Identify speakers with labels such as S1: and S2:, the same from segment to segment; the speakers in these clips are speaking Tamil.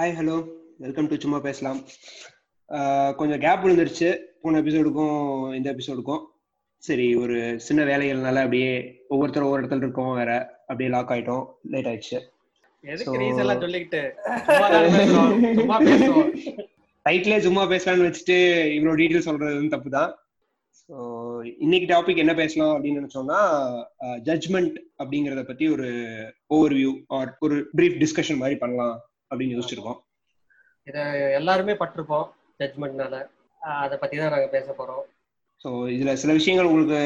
S1: ஹாய் ஹலோ வெல்கம் டு சும்மா பேசலாம். கொஞ்சம் கேப் விழுந்துருச்சு. போன எபிசோடுக்கும் இந்த எபிசோடுக்கும் சரி ஒரு சின்ன வேலைகள்னால அப்படியே ஒவ்வொருத்தரும் ஒவ்வொரு இடத்துல இருக்கோம் வேற. அப்படியே லாக் ஆயிட்டோம். லேட் ஆயிடுச்சு. டைட்டிலே சும்மா பேசலாம்னு வச்சுட்டு இவ்வளோ டீட்டெயில் சொல்றது வந்து தப்பு தான். ஸோ இன்னைக்கு டாபிக் என்ன பேசலாம் அப்படின்னு நினைச்சோம்னா ஜட்ஜ்மெண்ட் அப்படிங்கறத பத்தி ஒரு ஓவர் வியூ ஆர் ஒரு பிரீஃப் டிஸ்கஷன் மாதிரி பண்ணலாம். அப்படின்னு யோசிச்சிருக்கோம்.
S2: இத எல்லாருமே பட்டிருப்போம் ஜட்மெண்ட்னால அத பத்தி தான் நாங்க பேச போறோம்.
S1: ஸோ இதுல சில விஷயங்கள் உங்களுக்கு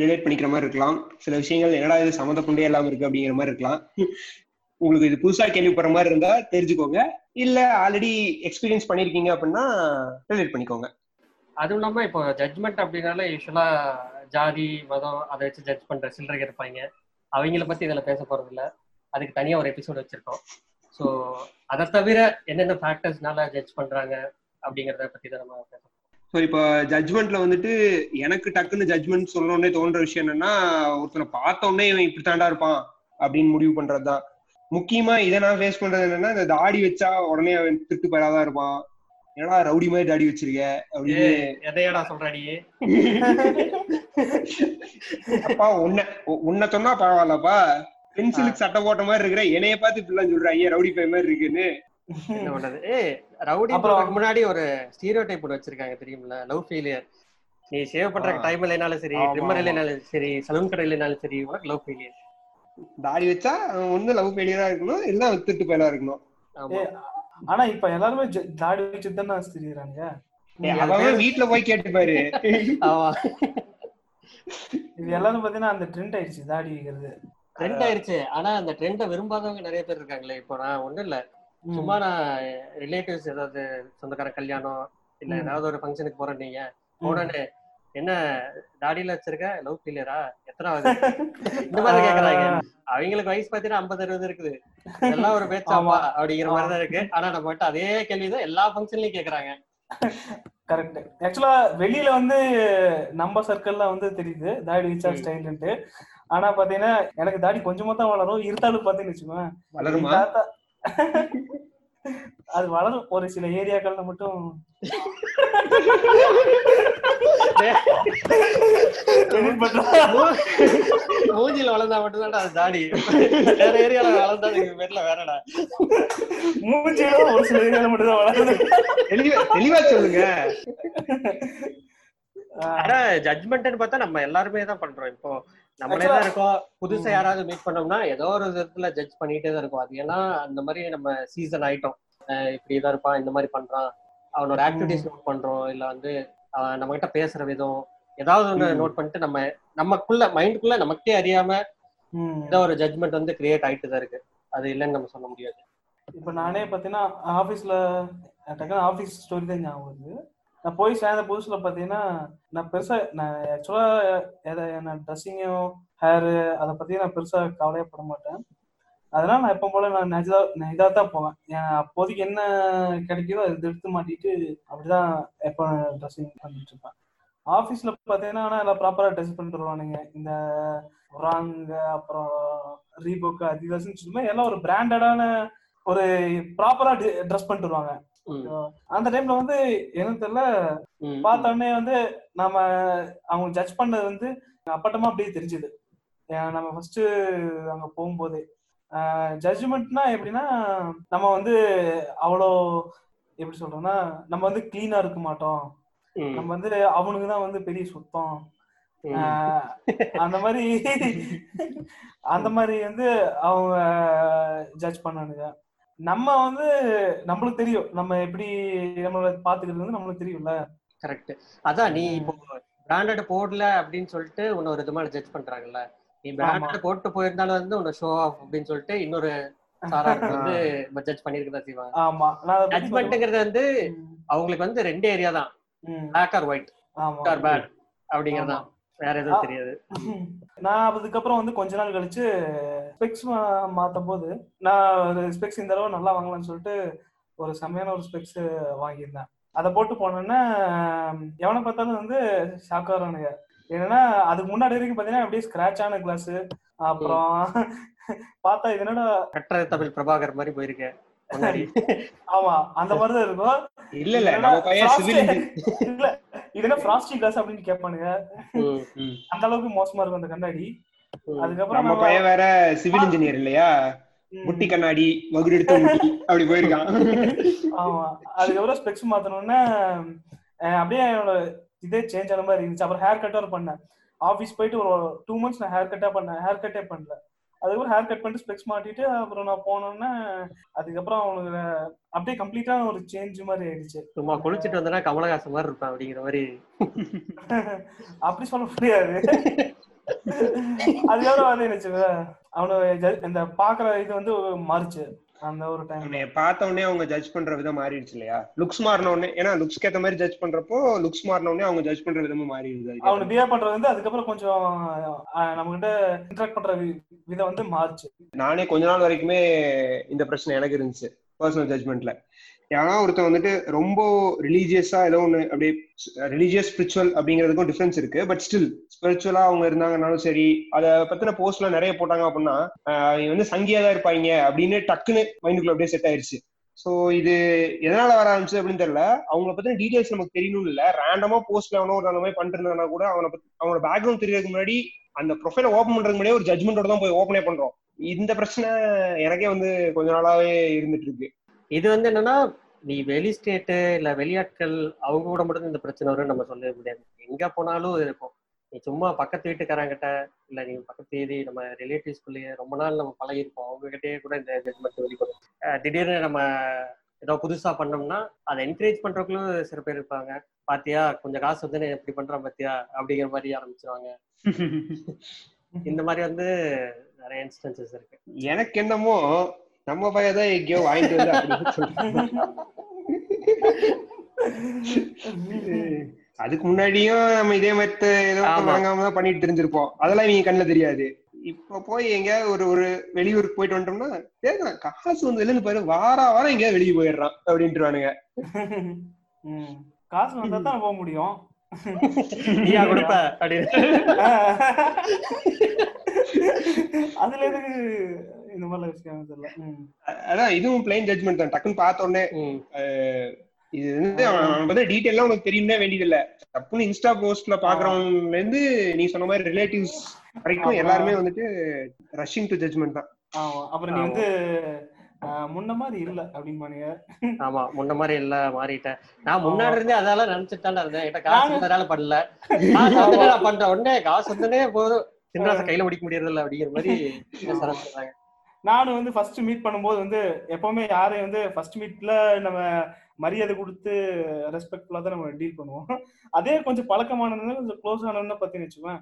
S1: ரிலேட் பண்ணிக்கிற மாதிரி இருக்கலாம். சில விஷயங்கள் என்னடா இது சம்மந்தப்பண்டே இல்லாம இருக்கு அப்படிங்கிற மாதிரி இருக்கலாம். உங்களுக்கு இது புதுசா கேள்விப்படுற மாதிரி இருந்தா தெரிஞ்சுக்கோங்க. இல்ல ஆல்ரெடி எக்ஸ்பீரியன்ஸ் பண்ணிருக்கீங்க அப்படின்னா ரிலேட் பண்ணிக்கோங்க.
S2: அதுவும் இல்லாம இப்போ ஜட்மெண்ட் அப்படின்னாலே யூஸ்வலா ஜாதி மதம் அதை வச்சு ஜட்ஜ் பண்ற சில்லறைங்க இருப்பாங்க. அவங்கள பத்தி இதுல பேச போறது இல்ல அதுக்கு தனியா ஒரு எபிசோட் வச்சிருக்கோம். ஸோ அதை தவிர என்னென்ன ஃபேக்டர்ஸ்னால ஜட்ஜ் பண்றாங்க அப்படிங்கறத பத்தி தான் நம்ம பேச போறோம்.
S1: ஸோ இப்போ ஜட்ஜ்மெண்ட்ல வந்துட்டு எனக்கு டக்குன்னு ஜட்ஜ்மெண்ட் சொல்லணும்னே தோன்ற விஷயம் என்னன்னா ஒருத்தனை பார்த்த உடனே இவன் இப்படித்தாண்டா இருப்பான் அப்படின்னு முடிவு பண்றதுதான். முக்கியமா இதை நான் ஃபேஸ் பண்றது என்னன்னா இந்த தாடி வச்சா உடனே அவன் திட்டு பெறாதான் இருப்பான். ஏன்னா ரவுடி மாதிரி தாடி வச்சிருக்க அப்படின்னு
S2: எதையடா சொல்றாடி?
S1: அப்பா உன்னை உன்னை சொன்னா பரவாயில்லப்பா. பென்சிலுக்கு சட்டை போட்ட மாதிரி இருக்கிற என்னைய பார்த்து இப்படிலாம் சொல்ற ஐயா ரவுடி பையன் மாதிரி இருக்குன்னு?
S2: ஏய் ரவுடி முன்னாடி ஒரு ஸ்டீரியோ டைப் ஒன்று வச்சிருக்காங்க தெரியுமில்ல லவ் ஃபெயிலியர் நீ சேவ் பண்ற. டைம் இல்லைனாலும் சரி ட்ரிம்மர். இல்லைனாலும் சரி சலூன் கடை இல்லைனாலும் சரி உனக்கு லவ் ஃபெயிலியர்
S1: தாடி வச்சா ஒண்ணு லவ் ஃபெயிலியரா இருக்கணும் இல்ல திட்டு பையலா இருக்கணும்.
S3: ஆனா இப்ப எல்லாருமே தாடி வச்சு தானே தெரியுறாங்க
S1: அவன் வீட்டுல போய் கேட்டு பாரு
S2: ஆமா.
S3: இது எல்லாரும் பாத்தீங்கன்னா அந்த ட்ரெண்ட் ஆயிடுச்சு தாடி வைக்கிறது
S2: ட்ரெண்ட் ஆயிருச்சு. ஆனா அந்த ட்ரெண்ட விரும்பாதவங்க நிறைய பேர் இருக்காங்களே. இப்போ நான் ஒண்ணும் இல்ல. சும்மா நான் ரிலேட்டிவ்ஸ் ஏதாவது சொந்தக்கார கல்யாணம் இல்ல. ஏதாவது ஒரு ஃபங்க்ஷனுக்கு போறேன் நீங்க. உடனே என்ன தாடியில வச்சிருக்க? லவ் ஃபெயிலியரா எத்தனாவது இந்த மாதிரி கேக்குறாங்க. அவங்களுக்கு வயசு பாத்தீங்கன்னா ஐம்பது அறுபது இருக்குது. இதெல்லாம் ஒரு பேச்சாப்பா
S3: ஆமா.
S2: அப்படிங்கிற மாதிரி தான் இருக்கு. ஆனா நம்ம மட்டும் அதே கேள்விதான் எல்லா ஃபங்க்ஷன்லயும் கேக்குறாங்க.
S3: கரெக்ட் ஆக்சுவலா வெளியில வந்து நம்ம சர்க்கிள்ல வந்து தெரியுது. தாடி
S2: ம்.
S3: ஸ்டைல்ன்ட்டு ஆனா பாத்தீங்கன்னா எனக்கு தாடி கொஞ்சமா தான் வளரும். இருந்தாலும் பாத்தீங்கன்னு வச்சுக்கோங்க எங்க தாத்தா அது வளரும். ஒரு சில ஏரியாக்கள்ல மட்டும்.
S2: மூஞ்சில வளர்ந்தா மட்டும்தான்டா அது தாடி. வேற ஏரியால வளர்ந்தா அதுக்கு பேர்ல வேறடா.
S3: மூஞ்சில ஒரு சில ஏரியால மட்டும் தான் வளருது.
S1: தெளிவா சொல்லுங்க.
S2: ஆனா ஜட்மெண்ட்னு பார்த்தா நம்ம எல்லாருமே தான் பண்றோம். இப்போ நம்மளே தான் இருக்கோம். புதுசா. யாராவது மீட் பண்ணோம்னா ஏதோ ஒரு விதத்துல ஜட்ஜ் பண்ணிட்டே தான் இருக்கும். அது ஏன்னா அந்த மாதிரி நம்ம சீசன் ஆயிட்டோம். இப்படிதான் இருப்பான் இந்த மாதிரி பண்றான். அவனோட ஆக்டிவிட்டிஸ் நோட் பண்றோம். இல்ல வந்து நம்ம கிட்ட பேசுற விதம். ஏதாவது
S1: ம்.
S2: நோட் பண்ணிட்டு நம்ம நமக்குள்ள மைண்டுக்குள்ள நமக்கே அறியாம. ஏதோ ஒரு ஜட்மெண்ட் வந்து கிரியேட் ஆயிட்டு தான் இருக்கு. அது இல்லைன்னு நம்ம சொல்ல முடியாது.
S3: இப்ப நானே பாத்தீங்கன்னா ஆபீஸ்ல ஆபீஸ் ஸ்டோரி தான் ஞாபகம் வருது. நான் போய் சேர்ந்த புதுசுல பாத்தீங்கன்னா நான் பெருசா நான் ஆக்சுவலா எதை நான் ட்ரெஸ்ஸிங்கோ ஹேரு அதை பத்தி நான் பெருசா கவலையே பட மாட்டேன். அதனால நான் எப்போ போல நான் நெஜா இதாக தான் போவேன். ஏன் அப்போதைக்கு என்ன கிடைக்குதோ அதை எடுத்து மாட்டிட்டு அப்படிதான் எப்போ ட்ரெஸ்ஸிங் பண்ணிட்டு இருப்பேன். ஆஃபீஸில் பார்த்தீங்கன்னா ஆனால் எல்லாம் ப்ராப்பராக ட்ரெஸ் பண்ணிட்டு வருவானுங்க. இந்த ராங்க அப்புறம் ரீபோக்கு அதிகாசம் சொல்லுமே எல்லாம் ஒரு பிராண்டடான ஒரு ப்ராப்பரா ட்ரெஸ் பண்ணிட்டு வருவாங்க. அந்த டைம்ல வந்து எனக்கு தெரியல
S2: ம்,
S3: பார்த்த உடனே வந்து நம்ம அவங்க ஜட்ஜ் பண்ணது வந்து அப்பட்டமா அப்படியே தெரிஞ்சுது. நம்ம ஃபர்ஸ்ட் அங்க போகும்போதே. ஜட்ஜ்மெண்ட்னா எப்படின்னா நம்ம வந்து அவ்வளோ எப்படி சொல்றோம்னா நம்ம வந்து கிளீனா இருக்க மாட்டோம். நம்ம வந்து அவனுக்கு தான் வந்து பெரிய சுத்தம். அந்த மாதிரி அந்த மாதிரி வந்து அவங்க ஜட்ஜ் பண்ணானுங்க. நம்ம வந்து நம்மளுக்கு தெரியும். நம்ம எப்படி நம்மள பாத்துக்கிறது வந்து நம்மளுக்கு தெரியும்ல.
S2: கரெக்ட் அதான் நீ இப்போ பிராண்டட் போடல அப்படின்னு சொல்லிட்டு உன்னை ஒரு விதமா ஜட்ஜ் பண்றாங்கல்ல. நீ பிராண்டட் போட்டு போயிருந்தாலும் வந்து உன்னை ஷோ ஆஃப் அப்படின்னு சொல்லிட்டு இன்னொரு வந்து ஜட்ஜ் பண்ணிருக்கதா செய்வாங்க.
S3: ஆமா.
S2: ஜட்மெண்ட்ங்கிறது வந்து அவங்களுக்கு வந்து ரெண்டு ஏரியா தான். Black or white or bad அப்படிங்கிறது தான் வேற எதுவும் தெரியாது.
S3: நான் அதுக்கப்புறம் வந்து கொஞ்ச நாள் கழிச்சு ஸ்பெக்ஸ் மாத்தும் போது நான் ஸ்பெக்ஸ் இந்த தடவை நல்லா வாங்கலாம்னு சொல்லிட்டு ஒரு செம்மையான ஒரு ஸ்பெக்ஸ் வாங்கியிருந்தேன். அதை போட்டு போனோன்னே எவனை பார்த்தாலும் வந்து ஷாக் ஆகிறானுங்க என்னன்னா அதுக்கு முன்னாடி வரைக்கும் பாத்தீங்கன்னா அப்படியே ஸ்கிராச் ஆன கிளாஸ் அப்புறம் பார்த்தா இது என்னடா?
S2: கட்டுற தமிழ் பிரபாகர் மாதிரி போயிருக்கேன்
S3: ஆமா அந்த மாதிரிதான் இருக்கும்.
S1: இல்ல இல்ல நம்ம பையன் சிவில்
S3: இல்ல இது என்ன ஃப்ராஸ்டி கிளாஸ் அப்படின்னு கேட்பானுங்க அந்த அளவுக்கு மோசமா இருக்கும் அந்த கண்ணாடி. அதுக்கப்புறம்
S1: நம்ம பையன் வேற சிவில் இன்ஜினியர் இல்லையா? முட்டி கண்ணாடி வகுடு எடுத்து முட்டி அப்படி போயிருக்கான்.
S3: ஆமா. அதுக்கப்புறம் ஸ்பெக்ஸ் மாத்தணும்னா அப்படியே என்னோட இதே சேஞ்ச் ஆன மாதிரி இருந்துச்சு. அப்புறம் ஹேர் கட்டும் பண்ணேன். ஆஃபீஸ் போயிட்டு ஒரு டூ மந்த்ஸ் நான் ஹேர் கட்டா பண்ணேன் ஹேர் கட்டே பண்ணல. அதுக்கப்புறம் ஹேர் கட் பண்ணிட்டு ஸ்பெக்ஸ் மாட்டிட்டு அப்புறம் நான் போனோன்னே அதுக்கப்புறம் அவனுக்கு அப்படியே கம்ப்ளீட்டா ஒரு சேஞ்ச் மாதிரி ஆயிடுச்சு.
S2: சும்மா குளிச்சுட்டு வந்தனா கமலஹாசன் மாதிரி இருப்பேன் அப்படிங்கிற மாதிரி.
S3: அப்படி சொல்ல முடியாது. அதுக்கப்புறம் வந்து என்ன அவனு இந்த பாக்குற இது வந்து மாறுச்சு. அந்த ஒரு டைம்
S1: அவனைய பார்த்த உடனே அவங்க ஜட்ஜ் பண்ற விதம் மாறிடுச்சு இல்லையா? லுக்ஸ் மாறின உடனே ஏன்னா லுக்ஸ்க்கு ஏத்த மாதிரி ஜட்ஜ் பண்றப்போ லுக்ஸ் மாறின உடனே அவங்க ஜட்ஜ் பண்ற விதமும் மாறிடுது
S3: அவனு பிஹேவ் பண்றது வந்து அதுக்கப்புறம் கொஞ்சம் நம்ம கிட்ட இன்டராக்ட் பண்ற விதம் வந்து மாறுச்சு.
S1: நானே கொஞ்ச நாள் வரைக்குமே இந்த பிரச்சனை எனக்கு இருந்துச்சு பர்சனல் ஜட்மெண்ட்ல ஏன்னா ஒருத்தன் வந்துட்டு ரொம்ப ரிலீஜியஸா ஏதோ ஒண்ணு அப்படியே ரிலீஜியஸ் ஸ்பிரிச்சுவல் அப்படிங்கிறதுக்கும் டிஃபரன்ஸ் இருக்கு. பட் ஸ்டில் ஸ்பிரிச்சுவலா அவங்க இருந்தாங்கனாலும் சரி அதை பத்தின போஸ்ட்ல நிறைய போட்டாங்க அப்படின்னா இவங்க வந்து சங்கியா தான் இருப்பாங்க அப்படின்னு டக்குன்னு மைண்டுக்குள்ள அப்படியே செட் ஆயிருச்சு. சோ இது எதனால வர ஆரம்பிச்சு அப்படின்னு தெரியல. அவங்கள பத்தின டீடைல்ஸ் நமக்கு தெரியணும் இல்ல. ரேண்டமா போஸ்ட்ல எவனோ ஒரு அந்த மாதிரி பண்ணிருந்தானா கூட அவனை அவனோட பேக்ரவுண்ட் தெரியறதுக்கு முன்னாடி அந்த ப்ரொஃபைல ஓபன் பண்றதுக்கு முன்னாடியே ஒரு ஜட்மெண்டோட தான் போய் ஓப்பனே பண்றோம். இந்த பிரச்சனை எனக்கே வந்து கொஞ்ச நாளாவே இருந்துட்டு இருக்கு.
S2: இது வந்து என்னன்னா நீ வெளி ஸ்டேட்டு இல்ல வெளியாட்கள் அவங்க கூட மட்டும் இந்த பிரச்சனை வரும்னு நம்ம சொல்லவே முடியாது. எங்க போனாலும் இருக்கும். நீ சும்மா பக்கத்து வீட்டுக்காரங்கிட்ட இல்ல நீ பக்கத்து ஏரி நம்ம ரிலேட்டிவ்ஸ்குள்ளேயே ரொம்ப நாள் நம்ம பழகிருப்போம் அவங்க கிட்டயே கூட இந்த ஜட்மெண்ட் வெளிப்படும். திடீர்னு நம்ம ஏதோ புதுசா பண்ணோம்னா அதை என்கரேஜ் பண்றவங்களும் சில பேர் இருப்பாங்க. பாத்தியா கொஞ்சம் காசு வந்து எப்படி பண்றான் பாத்தியா அப்படிங்கிற மாதிரி ஆரம்பிச்சிருவாங்க. இந்த மாதிரி வந்து நிறைய இன்ஸ்டன்சஸ் இருக்கு.
S1: எனக்கு என்னமோ நம்ம பையன் தான் எங்கேயோ வாங்கிட்டு வந்து அப்படின்னு. அதுக்கு முன்னாடியும் நம்ம இதே மாதிரி ஏதோ. வாங்காம தான் பண்ணிட்டு தெரிஞ்சிருப்போம் அதெல்லாம் நீங்க கண்ணுல தெரியாது. இப்ப போய் எங்கேயாவது ஒரு ஒரு வெளியூருக்கு போயிட்டு வந்துட்டோம்னா ஏங்க காசு வந்து இல்லைன்னு பாரு வாரா வாரம் எங்கேயாவது வெளியே போயிடுறான் அப்படின்ட்டுருவானுங்க.
S3: ம். காசு வந்தா தான் போக முடியும்.
S2: நீயா கொடுப்ப அப்படின்னு.
S3: அதுல எதுக்கு இந்த மாதிரி விஷயம் தெரியல.
S1: அதான் இதுவும் பிளைன் ஜட்மெண்ட் தான். டக்குன்னு பார்த்த உடனே. இது வந்து அவன் பத்தி டீட்டெயிலாம் உனக்கு தெரியும்னே வேண்டியது இல்ல டப்புன்னு இன்ஸ்டா போஸ்ட்ல பாக்குறவங்கல இருந்து நீ சொன்ன மாதிரி ரிலேட்டிவ்ஸ் வரைக்கும்
S3: ஆமா.
S1: எல்லாருமே வந்துட்டு ரஷ்ஷிங் டு ஜட்மெண்ட் தான்.
S3: அப்புறம் நீ வந்து முன்ன மாதிரி இல்ல அப்படின்பானுங்க
S2: ஆமா. முன்ன மாதிரி இல்ல மாறிட்டேன். நான் முன்னாடி இருந்தே அதெல்லாம் நினைச்சிட்டு தானே இருந்தேன். என்கிட்ட காசு இருந்ததால பண்ணல காசு நான் பண்றேன் உடனே காசு வந்தனே போதும். சின்ராச கையில பிடிக்க முடியறது இல்ல அப்படிங்கிற மாதிரி.
S3: நானும் வந்து ஃபர்ஸ்ட் மீட் பண்ணும்போது வந்து எப்பவுமே யாரையும் வந்து ஃபர்ஸ்ட் மீட்ல நம்ம மரியாதை கொடுத்து ரெஸ்பெக்ட்ஃபுல்லா தான் நம்ம டீல் பண்ணுவோம். அதே கொஞ்சம் பழக்கமானது கொஞ்சம் க்ளோஸ் ஆனதுன்னு பார்த்தீங்கன்னு வச்சுக்கோங்க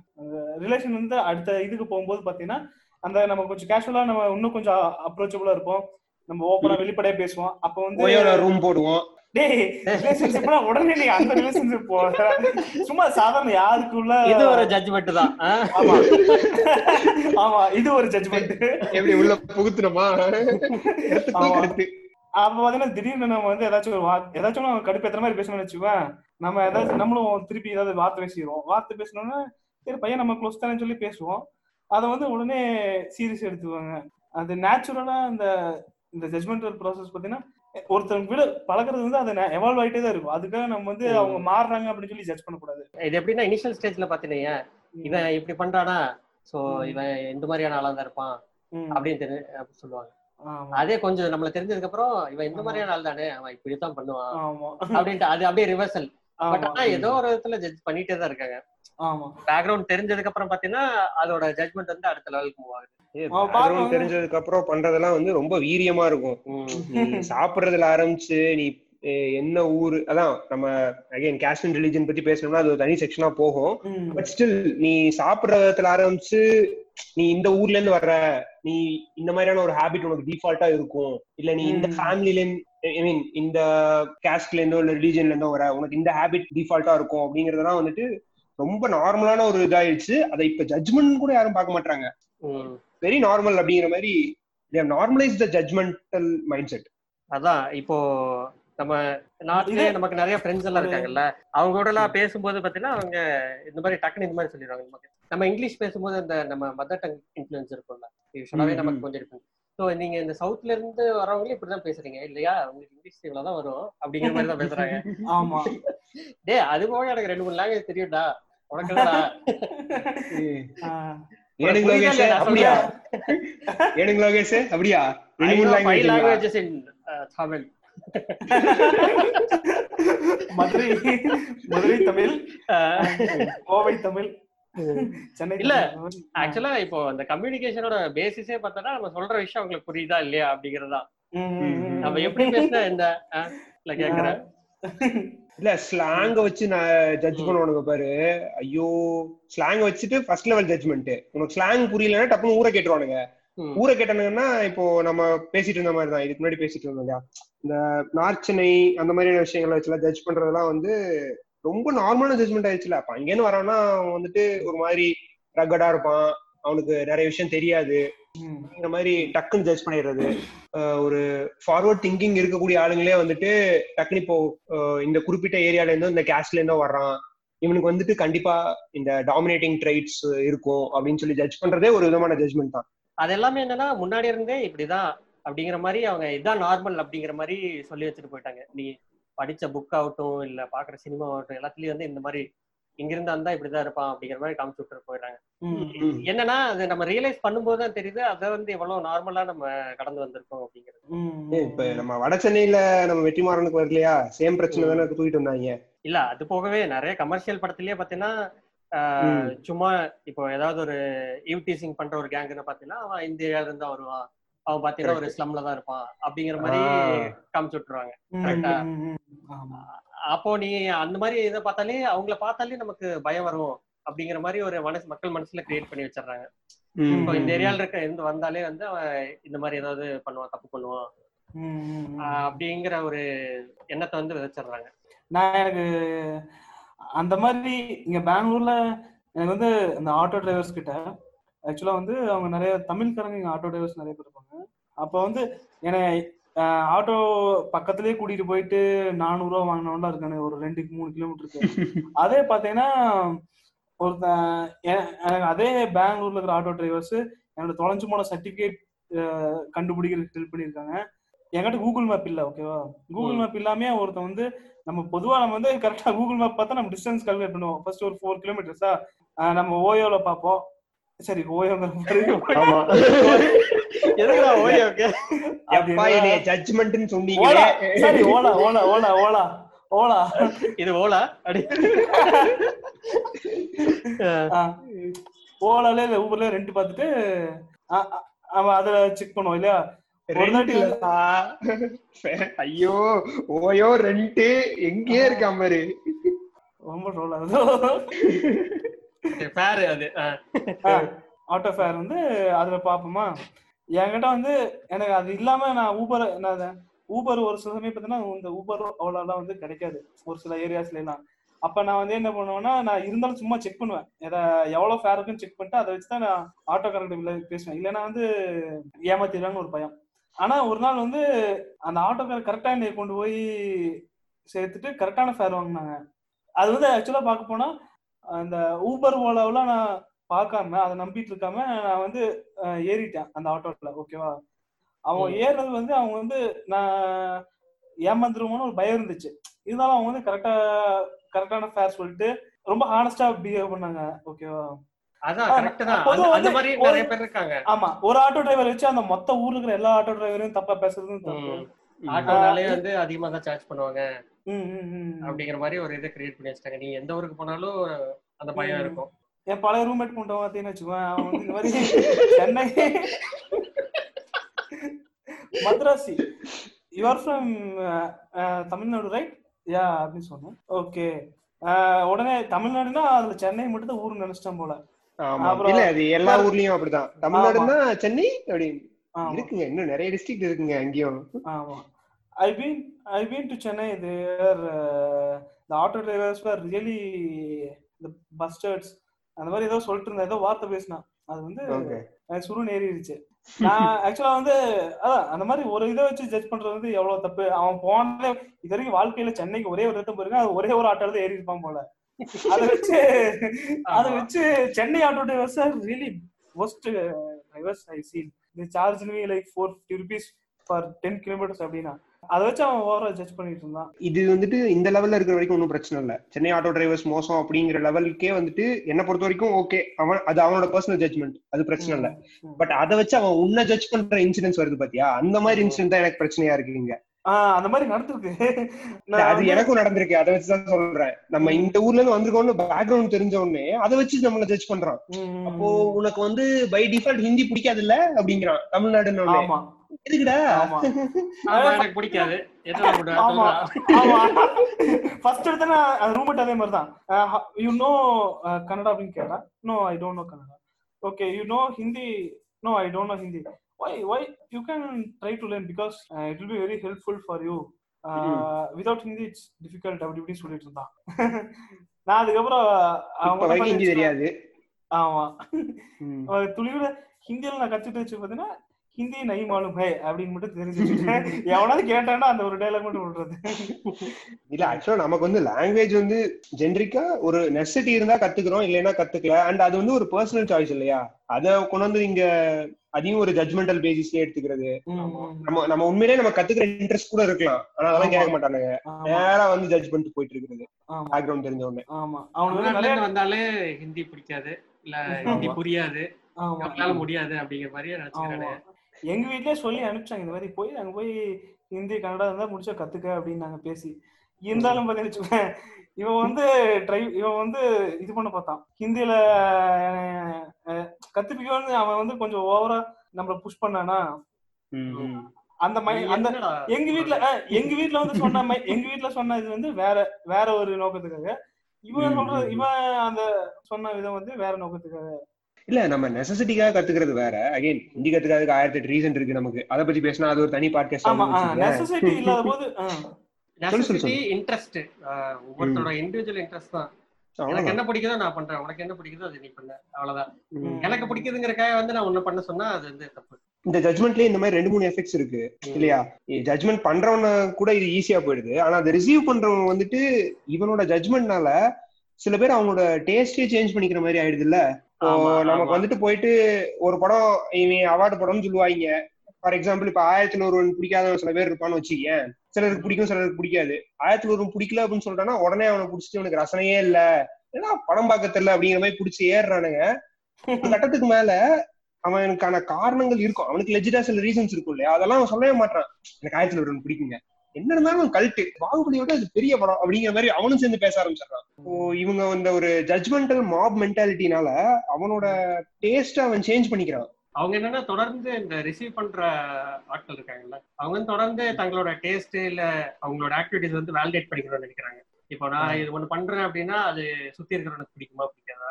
S3: ரிலேஷன் வந்து அடுத்த இதுக்கு போகும்போது பார்த்தீங்கன்னா அந்த நம்ம கொஞ்சம் கேஷுவலா நம்ம இன்னும் கொஞ்சம் அப்ரோச்சபிளா இருப்போம். நம்ம ஓப்பனா வெளிப்படையா பேசுவோம். அப்போ வந்து
S1: ரூம் போடுவோம்.
S3: உடனே நீ அந்த ரிலேஷன்ஷிப் போ. சும்மா சாதாரண யாருக்குள்ள
S2: இது ஒரு ஜட்ஜ்மெண்ட் தான். ஆ?
S3: ஆமா. ஆமா இது ஒரு ஜட்ஜ்மெண்ட்
S1: எப்படி உள்ள புகுத்துனோமா?
S3: ஆமா.
S1: கருத்து
S3: அப்ப பாத்தீங்கன்னா திடீர்னு நம்ம வந்து ஏதாச்சும் ஒரு வார்த்தை ஏதாச்சும் நம்ம கடுப்பேத்துற மாதிரி பேசணும்னு வச்சுக்கோங்க நம்ம ஏதாச்சும் நம்மளும் திருப்பி ஏதாவது வார்த்தை பேசிடுவோம். வார்த்தை பேசணும்னா சரி பையன் நம்ம க்ளோஸ் தானே சொல்லி பேசுவோம். அதை வந்து உடனே சீரியஸ் எடுத்துவாங்க அது நேச்சுரலா அந்த இந்த ஜட்மெண்டல் ப்ராசஸ் பாத்தீங்கன்னா ஒருத்தர் விட பழகுறது வந்து அதை எவால்வ் ஆயிட்டே தான் இருக்கும் அதுக்காக நம்ம வந்து. அவங்க மாறுறாங்க அப்படின்னு சொல்லி ஜட்ஜ் பண்ணக்கூடாது
S2: இது எப்படின்னா இனிஷியல் ஸ்டேஜ்ல பாத்தீங்க இவன் இப்படி பண்றானா சோ. இவன் இந்த மாதிரியான ஆளா தான் இருப்பான். அப்படின்னு தெரி- சொல்லுவாங்க. அதே கொஞ்சம் நம்மள தெரிஞ்சதுக்கு அப்புறம் இவன் இந்த. மாதிரியான ஆள் தானே அவன் இப்படித்தான் பண்ணுவான் அப்படின்ட்டு அது அப்படியே ரிவர்சல் பட் ஆனா ஏதோ ஒரு விதத்துல ஜட்ஜ் பண்ணிட்டே தான் இருக்காங்க பேக்ரவுண்ட் தெரிஞ்சதுக்கு அப்புறம் பாத்தீங்கன்னா அதோட ஜட்மெண்ட் வந்து அடுத்த லெவலுக்கு மூவ் ஆகுது.
S1: தெரிஞ்சதுக்கு அப்புறம் பண்றதெல்லாம் வந்து ரொம்ப வீரியமா இருக்கும். சாப்பிடுறதுல ஆரம்பிச்சு நீ என்ன ஊரு அதான் நம்ம அகைன் கேஸ்ட் அண்ட் ரிலிஜன் பத்தி பேசணும்னா அது ஒரு தனி செக்ஷனா போகும். பட் ஸ்டில் நீ சாப்பிடுற விதத்துல ஆரம்பிச்சு நீ இந்த ஊர்ல இருந்து வர்ற நீ இந்த மாதிரியான ஒரு ஹாபிட் உனக்கு டிஃபால்ட்டா இருக்கும். இல்ல நீ இந்த. ஃபேமிலில ஐ மீன் இந்த கேஸ்ட்ல இருந்தோ இல்ல ரிலீஜன்ல இருந்தோ வர உனக்கு இந்த ஹாபிட் டிஃபால்ட்டா இருக்கும் அப்படிங்கறதெல்லாம் வந்துட்டு ரொம்ப நார்மலான ஒரு இதாயிடுச்சு. அதை இப்ப ஜட்ஜ்மெண்ட் கூட யாரும் பார்க்க மாட்டாங்க. வெரி நார்மல் அப்படிங்கிற மாதிரி normalise the judgemental mindset
S2: அதான் இப்போ நம்ம நாட்டிலே நமக்கு நிறைய ஃப்ரெண்ட்ஸ் எல்லாம் இருக்காங்கல்ல அவங்க கூட எல்லாம் பேசும்போது பாத்தீங்கன்னா அவங்க இந்த மாதிரி டக்குன்னு இந்த மாதிரி சொல்லிடுவாங்க. நமக்கு நம்ம இங்கிலீஷ் பேசும்போது இந்த நம்ம மதர் டங் இன்ஃபுளுன்ஸ் இருக்கும்ல. யூஸ்வலாவே நமக்கு. கொஞ்சம் இருக்கும். ஸோ நீங்க இந்த சவுத்ல இருந்து வரவங்களே இப்படிதான் பேசுறீங்க. இல்லையா? உங்களுக்கு இங்கிலீஷ் இவ்வளவுதான் வரும் அப்படிங்கிற மாதிரி தான் பேசுறாங்க.
S3: ஆமா.
S2: டேய் அது போக எனக்கு ரெண்டு மூணு லாங்குவேஜ் தெரியும்டா. புரியுதா
S1: லோகேஷ்? அப்படியா?
S2: languages in uh.
S3: Madurai Madurai Tamil
S2: Uh,
S3: Kovai Tamil
S2: இல்ல,
S3: தமிழ்.
S2: ஆக்சுவலா இப்போ அந்த கம்யூனிகேஷனோட பேசிஸே பார்த்தோம்னா நம்ம சொல்ற விஷயம் அவங்களுக்கு புரியுதா இல்லையா அப்படிங்கறதுதான். நம்ம எப்படி பேசினா இந்த கேக்குறேன்.
S1: இல்ல ஸ்லாங்க வச்சு நான் ஜட்ஜ் பண்ணுவானுங்க பாரு. ஐயோ ஸ்லாங் வச்சுட்டு ஃபர்ஸ்ட் லெவல் ஜட்ஜ்மெண்ட் உனக்கு ஸ்லாங் புரியலன்னா டப்புனு ஊரை கேட்டுருவானுங்க. ஊரை கேட்டானுங்கன்னா இப்போ நம்ம பேசிட்டு இருந்த மாதிரி தான் இதுக்கு முன்னாடி பேசிட்டு இருந்தோம் இல்லையா? இந்த நார்த் சென்னை அந்த மாதிரியான விஷயங்களை வச்சுலாம் ஜட்ஜ் பண்றதெல்லாம் வந்து ரொம்ப நார்மலான ஜட்ஜ்மெண்ட் ஆயிடுச்சுல. அப்ப அங்கேன்னு வரான்னா அவன் வந்துட்டு ஒரு மாதிரி ரகடா இருப்பான். அவனுக்கு நிறைய விஷயம் தெரியாது. இந்த மாதிரி டக்குன்னு ஜட்ஜ் பண்ணிடுறது. ஒரு ஃபார்வர்ட் திங்கிங் இருக்கக்கூடிய ஆளுங்களே வந்துட்டு டக்குன்னு இப்போ இந்த குறிப்பிட்ட ஏரியால இருந்தோ இந்த கேஸ்ட்ல இருந்தோ வர்றான். இவனுக்கு வந்துட்டு கண்டிப்பா இந்த டாமினேட்டிங் ட்ரைட்ஸ் இருக்கும் அப்படின்னு சொல்லி ஜட்ஜ் பண்றதே ஒரு விதமான ஜட்ஜ்மெண்ட் தான்.
S2: அது எல்லாமே என்னன்னா முன்னாடி இருந்தே இப்படிதான் அப்படிங்கிற மாதிரி அவங்க இதான் நார்மல் அப்படிங்கிற மாதிரி சொல்லி வச்சுட்டு போயிட்டாங்க. நீ படிச்ச புக் ஆகட்டும் இல்ல பாக்குற சினிமா ஆகட்டும் எல்லாத்துலயும் வந்து இந்த மாதிரி இங்கிருந்து வந்தா இப்படிதான் இருப்பான் அப்படிங்கிற மாதிரி காமிச்சு விட்டுட்டு போயிடுறாங்க. என்னன்னா அது நம்ம ரியலைஸ் பண்ணும்போது தான் தெரியுது அதை வந்து எவ்வளவு நார்மலா நம்ம கடந்து வந்திருக்கோம் அப்படிங்கிறது.
S1: இப்ப நம்ம வட சென்னையில நம்ம வெற்றிமாறனுக்கு வரலையா? சேம் பிரச்சனை தானே தூக்கிட்டு வந்தாங்க.
S2: இல்ல அது போகவே நிறைய கமர்ஷியல் படத்திலேயே பாத்தீங்கன்னா. சும்மா இப்போ ஏதாவது ஒரு ஈவ் டீசிங் பண்ற ஒரு கேங்குன்னு பாத்தீங்கன்னா அவன் இந்த ஏரியால இருந்து தான் வருவான். அவன் பாத்தீங்கன்னா ஒரு ஸ்லம்ல தான் இருப்பான் அப்படிங்கிற மாதிரி. காமிச்சு விட்டுருவாங்க. கரெக்டா? அப்போ நீ அந்த மாதிரி இதை பார்த்தாலே அவங்கள பார்த்தாலே நமக்கு பயம் வரும் அப்படிங்கிற மாதிரி ஒரு மனசு மக்கள் மனசுல கிரியேட் பண்ணி வச்சிடுறாங்க. இப்போ இந்த ஏரியால இருக்க இருந்து வந்தாலே வந்து அவன் இந்த மாதிரி ஏதாவது பண்ணுவான் தப்பு பண்ணுவான். அப்படிங்கிற ஒரு எண்ணத்தை வந்து விதைச்சிடுறாங்க.
S3: நான் எனக்கு அந்த மாதிரி இங்க பெங்களூர்ல எனக்கு வந்து இந்த ஆட்டோ டிரைவர்ஸ் கிட்ட ஆக்சுவலா வந்து அவங்க நிறைய தமிழ்காரங்க இங்க ஆட்டோ டிரைவர்ஸ் நிறைய பேர் இருப்பாங்க. அப்ப வந்து என்னை ஆட்டோ பக்கத்துலயே கூட்டிட்டு போயிட்டு நானூறு ரூபா வாங்கினவன்லாம் இருக்கானு ஒரு ரெண்டு மூணு கிலோமீட்டருக்கு அதே பாத்தீங்கன்னா எ- எனக்கு அதே பெங்களூர்ல இருக்கிற ஆட்டோ டிரைவர்ஸ் என்னோட தொலைஞ்சு போன சர்டிபிகேட் கண்டுபிடிக்கிறதுக்கு ஹெல்ப் பண்ணியிருக்காங்க. என்கிட்ட கூகுள் மேப் இல்ல ஓகேவா கூகுள். மேப் இல்லாம ஒருத்தன் வந்து நம்ம பொதுவா நம்ம வந்து கரெக்டா கூகுள் மேப் பார்த்தா நம்ம டிஸ்டன்ஸ் கால்குலேட் பண்ணுவோம். ஃபர்ஸ்ட் ஒரு ஃபோர் கிலோமீட்டர்ஸா நம்ம ஓயோல பார்ப்போம். சரி ஓலா.
S1: சொன்னீங்களே
S3: சரி ஓலா ஓலா ஓலா ஓலா ஓலா.
S2: இது ஓலா?
S3: ஆ. ஓலால இல்ல ஊபர்ல ரெண்ட் பார்த்துட்டு அவன் அதுல செக் பண்ணுவோம் இல்லையா?
S1: ஐயோ ஓயோ ரெண்ட். எங்கேயே இருக்கா பாரு
S3: ரொம்ப
S2: ஃபேர் அது. ஆஹ்.
S3: ஆட்டோ ஃபேர் வந்து அதுல பாப்போமா? என்கிட்ட வந்து எனக்கு அது இல்லாம நான் ஊபர் நான் ஊபர் ஒரு சில சமயம் பார்த்தீங்கன்னா இந்த ஊபர் அவ்வளோலாம் வந்து கிடைக்காது. ஒரு சில ஏரியாஸ்ல எல்லாம் அப்ப நான் வந்து என்ன பண்ணுவேன்னா நான் இருந்தாலும் சும்மா செக் பண்ணுவேன். எதை எவ்வளவு ஃபேர் இருக்குன்னு செக் பண்ணிட்டு அதை வச்சு தான் நான் ஆட்டோ கரெக்ட் பேசுவேன். இல்லைன்னா வந்து ஏமாத்திடுவாங்கன்னு ஒரு பயம். ஆனா ஒரு நாள் வந்து அந்த ஆட்டோக்கார கரெக்டா என்னை கொண்டு போய் சேர்த்துட்டு கரெக்டான ஃபேர் வாங்கினாங்க. அது வந்து ஆக்சுவலா பார்க்க போனா அந்த ஊபர் ஓலாவெல்லாம் நான் பார்க்காம அதை நம்பிட்டு இருக்காம நான் வந்து ஏறிட்டேன் அந்த ஆட்டோல ஓகேவா அவன்
S2: ம்.
S3: ஏறுறது வந்து அவங்க வந்து நான் ஏமாந்துருவோம்னு ஒரு பயம் இருந்துச்சு. இருந்தாலும் அவங்க வந்து கரெக்டா கரெக்டான ஃபேர் சொல்லிட்டு ரொம்ப ஹானஸ்டா பிஹேவ் பண்ணாங்க ஓகேவா ஆமா ஒரு ஆட்டோ டிரைவர் வச்சு அந்த மொத்த ஊர்ல இருக்கிற எல்லா ஆட்டோ டிரைவரையும் தப்பா.
S2: ம். ஆட்டோனாலே வந்து அதிகமா தான் சார்ஜ் பண்ணுவாங்க. அப்படிங்கிற மாதிரி ஒரு இதை கிரியேட் பண்ணி வச்சிட்டாங்க. நீ எந்த ஊருக்கு போனாலும் அந்த பயம். இருக்கும்.
S3: என் பழைய ரூம்மேட் கொண்டு பார்த்தீங்கன்னு வச்சுக்கோங்க அவன் வந்து இந்த மாதிரி Chennai Madrasi you are from Tamil Nadu right ya அப்படின்னு சொன்னேன். ஓகே உடனே தமிழ்நாடுனா அதுல சென்னை மட்டும் தான் ஊர் நினைச்சிட்டேன் போல. அப்புறம்
S1: இல்ல அது எல்லா ஊர்லயும் அப்படிதான். தமிழ்நாடுன்னா சென்னை அப்படி
S3: ஆமா
S1: இருக்குங்க. இன்னும் நிறைய டிஸ்ட்ரிக்ட் இருக்குங்க அங்கேயும்.
S3: ஆமா. I been I been to Chennai there the auto drivers are really the bastards அந்த மாதிரி ஏதோ சொல்லிட்டு இருந்தேன் ஏதோ வார்த்தை பேசினான் அது வந்து சுருன்னு ஏறிடுச்சு. நான் ஆக்சுவலா வந்து அதான் அந்த மாதிரி ஒரு இதை வச்சு ஜட்ஜ் பண்றது வந்து எவ்வளவு தப்பு. அவன் போனதே இது வரைக்கும் வாழ்க்கையில சென்னைக்கு ஒரே ஒரு இடத்துல போயிருக்கான் அது ஒரே ஒரு ஆட்டோல தான் ஏறி இருப்பான் போல. அதை வச்சு அதை. வச்சு Chennai auto drivers are really worst drivers I seen இது charge me like four fifty rupees for ten kilometres அப்படின்னா. அதை வச்சு அவன் ஓவரா ஜட்ஜ் பண்ணிட்டு இருந்தான்.
S1: இது வந்துட்டு இந்த லெவல்ல இருக்கிற வரைக்கும் ஒன்றும் பிரச்சனை இல்ல. சென்னை ஆட்டோ டிரைவர்ஸ் மோசம் அப்படிங்கிற லெவலுக்கே வந்துட்டு என்ன பொறுத்த வரைக்கும் ஓகே அவன் அது அவனோட பர்சனல் ஜட்மெண்ட் அது பிரச்சனை இல்ல. பட் அதை வச்சு அவன் உன்னை ஜட்ஜ் பண்ற இன்சிடென்ட்ஸ் வருது பாத்தியா? அந்த மாதிரி இன்சிடென்ட் தான் எனக்கு பிரச்சனையா இருக்கு இங்க.
S3: அந்த மாதிரி நடந்திருக்கு.
S1: அது எனக்கும் நடந்திருக்கு. அதை வச்சுதான் சொல்றேன். நம்ம இந்த ஊர்ல இருந்து வந்திருக்கோம்னு பேக்ரவுண்ட் தெரிஞ்ச உடனே அதை வச்சு நம்மள ஜட்ஜ் பண்றான்.
S3: ம், ம்,
S1: அப்போ உனக்கு வந்து பை டிஃபால்ட் ஹிந்தி பிடிக்காது இல்ல அப்படிங்கிறான். தமிழ்நாடுன்னு.
S3: ஆமா.
S1: எதுக்குடா?
S2: எனக்கு பிடிக்காது.
S3: ஆமா. ஆமா. ஃபர்ஸ்ட் எடுத்தனா அது ரூம்மேட் அதே மாதிரி தான் யூ நோ கன்னடா அப்படின்னு கேட்டா no I don't know Kannada. Okay you know Hindi no I don't know Hindi why why you can try to learn? Because uh, it will be very helpful for you. Uh, without hindi it's difficult. அப்படி இப்படி சொல்லிட்டு இருந்தான் நான் அதுக்கப்புறம் அவங்க
S1: ஹிந்தி தெரியாது.
S3: ஆமா. துளிவிட ஹிந்தியில நான் கத்துட்டு வச்சு பாத்தீங்கன்னா ஹிந்தி நை மாலும் ஹே அப்படின்னு மட்டும் தெரிஞ்சு எவனாவது கேட்டான்னா அந்த ஒரு டைலாக் மட்டும் விடுறது.
S1: இல்ல ஆக்சுவலா நமக்கு வந்து லாங்குவேஜ் வந்து ஜென்ரிக்கா ஒரு நெசசிட்டி இருந்தா கத்துக்கிறோம் இல்லைன்னா கத்துக்கல. அண்ட் அது வந்து ஒரு பர்சனல் சாய்ஸ் இல்லையா? அத கொண்டு வந்து இங்க அதையும் ஒரு ஜட்மெண்டல் பேசிஸ்லயே எடுத்துக்கிறது. நம்ம நம்ம உண்மையிலேயே நம்ம கத்துக்கிற இன்ட்ரெஸ்ட் கூட இருக்கலாம். ஆனா அதெல்லாம் கேட்க மாட்டானுங்க. நேரா வந்து ஜட்ஜ் பண்ணிட்டு போயிட்டு இருக்கிறது. பேக்ரவுண்ட் தெரிஞ்ச உடனே.
S3: ஆமா. அவனுக்கு
S2: இருந்து வந்தாலே ஹிந்தி பிடிக்காது. இல்ல ஹிந்தி. புரியாது.
S3: ஆமா.
S2: நம்மளால முடியாது அப்படிங்கிற
S3: ஆமா. எங்க வீட்லயே சொல்லி அனுப்பிச்சாங்க. இந்த மாதிரி போய் அங்க போய் ஹிந்தி கன்னடா இருந்தா முடிச்சா கத்துக்க அப்படின்னு நாங்க பேசி. இருந்தாலும் பாத்தீங்கன்னு இவன் வந்து ட்ரை இவன் வந்து இது பண்ண பார்த்தான். ஹிந்தியில கத்துப்பிக்கணும்னு அவன் வந்து கொஞ்சம் ஓவரா நம்மள புஷ் பண்ணானா? அந்த அந்த எங்க வீட்ல அஹ், எங்க வீட்ல வந்து சொன்ன எங்க வீட்ல சொன்ன இது வந்து வேற வேற ஒரு நோக்கத்துக்காக. இவன்
S1: ம்,
S3: சொல்ற
S1: ம், ம்.
S3: இவன் அந்த சொன்ன விதம் வந்து வேற நோக்கத்துக்காக.
S1: இல்ல நம்ம நெசசிட்டிக்காக கத்துக்கிறது வேற. அகைன் ஹிந்தி கத்துக்கிறதுக்கு ஆயிரத்தி எட்டு ரீசன் இருக்கு நமக்கு. அதை பத்தி பேசினா அது ஒரு தனி பாட்காஸ்ட்
S3: ஆமா நெசசிட்டி இல்லாத போது
S2: இன்ட்ரெஸ்ட் ஒவ்வொருத்தரோட இண்டிவிஜுவல் இன்ட்ரெஸ்ட் தான். எனக்கு என்ன பிடிக்குதோ நான் பண்றேன். உனக்கு என்ன பிடிக்குதோ அது நீ பண்ண. அவ்வளவுதான். எனக்கு பிடிக்குதுங்கிறக்காக வந்து நான் ஒண்ணு பண்ண சொன்னா அது வந்து தப்பு.
S1: இந்த ஜட்மெண்ட்லயே இந்த மாதிரி ரெண்டு மூணு எஃபெக்ட்ஸ் இருக்கு. இல்லையா? ஜட்மெண்ட் பண்றவன கூட இது ஈஸியா போயிடுது. ஆனா அதை ரிசீவ் பண்றவங்க வந்துட்டு இவனோட ஜட்மெண்ட்னால சில பேர் அவங்களோட டேஸ்டே சேஞ்ச் பண்ணிக்கிற மாதிரி ஆயிடுது இல்ல நமக்கு. வந்துட்டு போயிட்டு ஒரு படம் இவன் அவார்டு படம்னு சொல்லுவாங்க. ஃபார் எக்ஸாம்பிள் இப்ப ஆயிரத்தி ஒருவன் பிடிக்காத சில பேர் இருப்பான்னு வச்சுக்கேன் சிலருக்கு பிடிக்கும் சிலருக்கு பிடிக்காது. ஆயிரத்தி ஒருவன் பிடிக்கல அப்படின்னு சொல்லிட்டானா உடனே அவனை பிடிச்சிட்டு அவனுக்கு ரசனையே இல்ல. ஏன்னா படம் பார்க்க தெரியல அப்படிங்கிற மாதிரி பிடிச்சி ஏறுறானுங்க. ஒரு கட்டத்துக்கு மேல அவனுக்கான காரணங்கள் இருக்கும். அவனுக்கு லெஜிட்டா சில ரீசன்ஸ் இருக்கும் இல்லையா? அதெல்லாம் அவன் சொல்லவே மாட்டான். எனக்கு ஆயிரத்தி ஒருவன் பிடிக்குங்க. என்ன இருந்தாலும் கல்ட்டு பாகுபலியோட அது பெரிய படம் அப்படிங்கிற மாதிரி அவனும் சேர்ந்து பேச ஆரம்பிச்சிடறான். இப்போ இவங்க இந்த ஒரு ஜட்மெண்டல் மாப் மென்டாலிட்டினால அவனோட டேஸ்ட் அவன் சேஞ்ச் பண்ணிக்கிறான்.
S2: அவங்க என்னன்னா தொடர்ந்து இந்த ரிசீவ் பண்ற ஆட்கள் இருக்காங்கல்ல அவங்க வந்து தொடர்ந்து தங்களோட டேஸ்ட் இல்ல அவங்களோட ஆக்டிவிட்டிஸ் வந்து வேலிடேட் பண்ணிக்கணும்னு நினைக்கிறாங்க. இப்போ நான் இது ஒண்ணு பண்றேன் அப்படின்னா அது சுத்தி இருக்கிறவனுக்கு பிடிக்குமா பிடிக்காதா?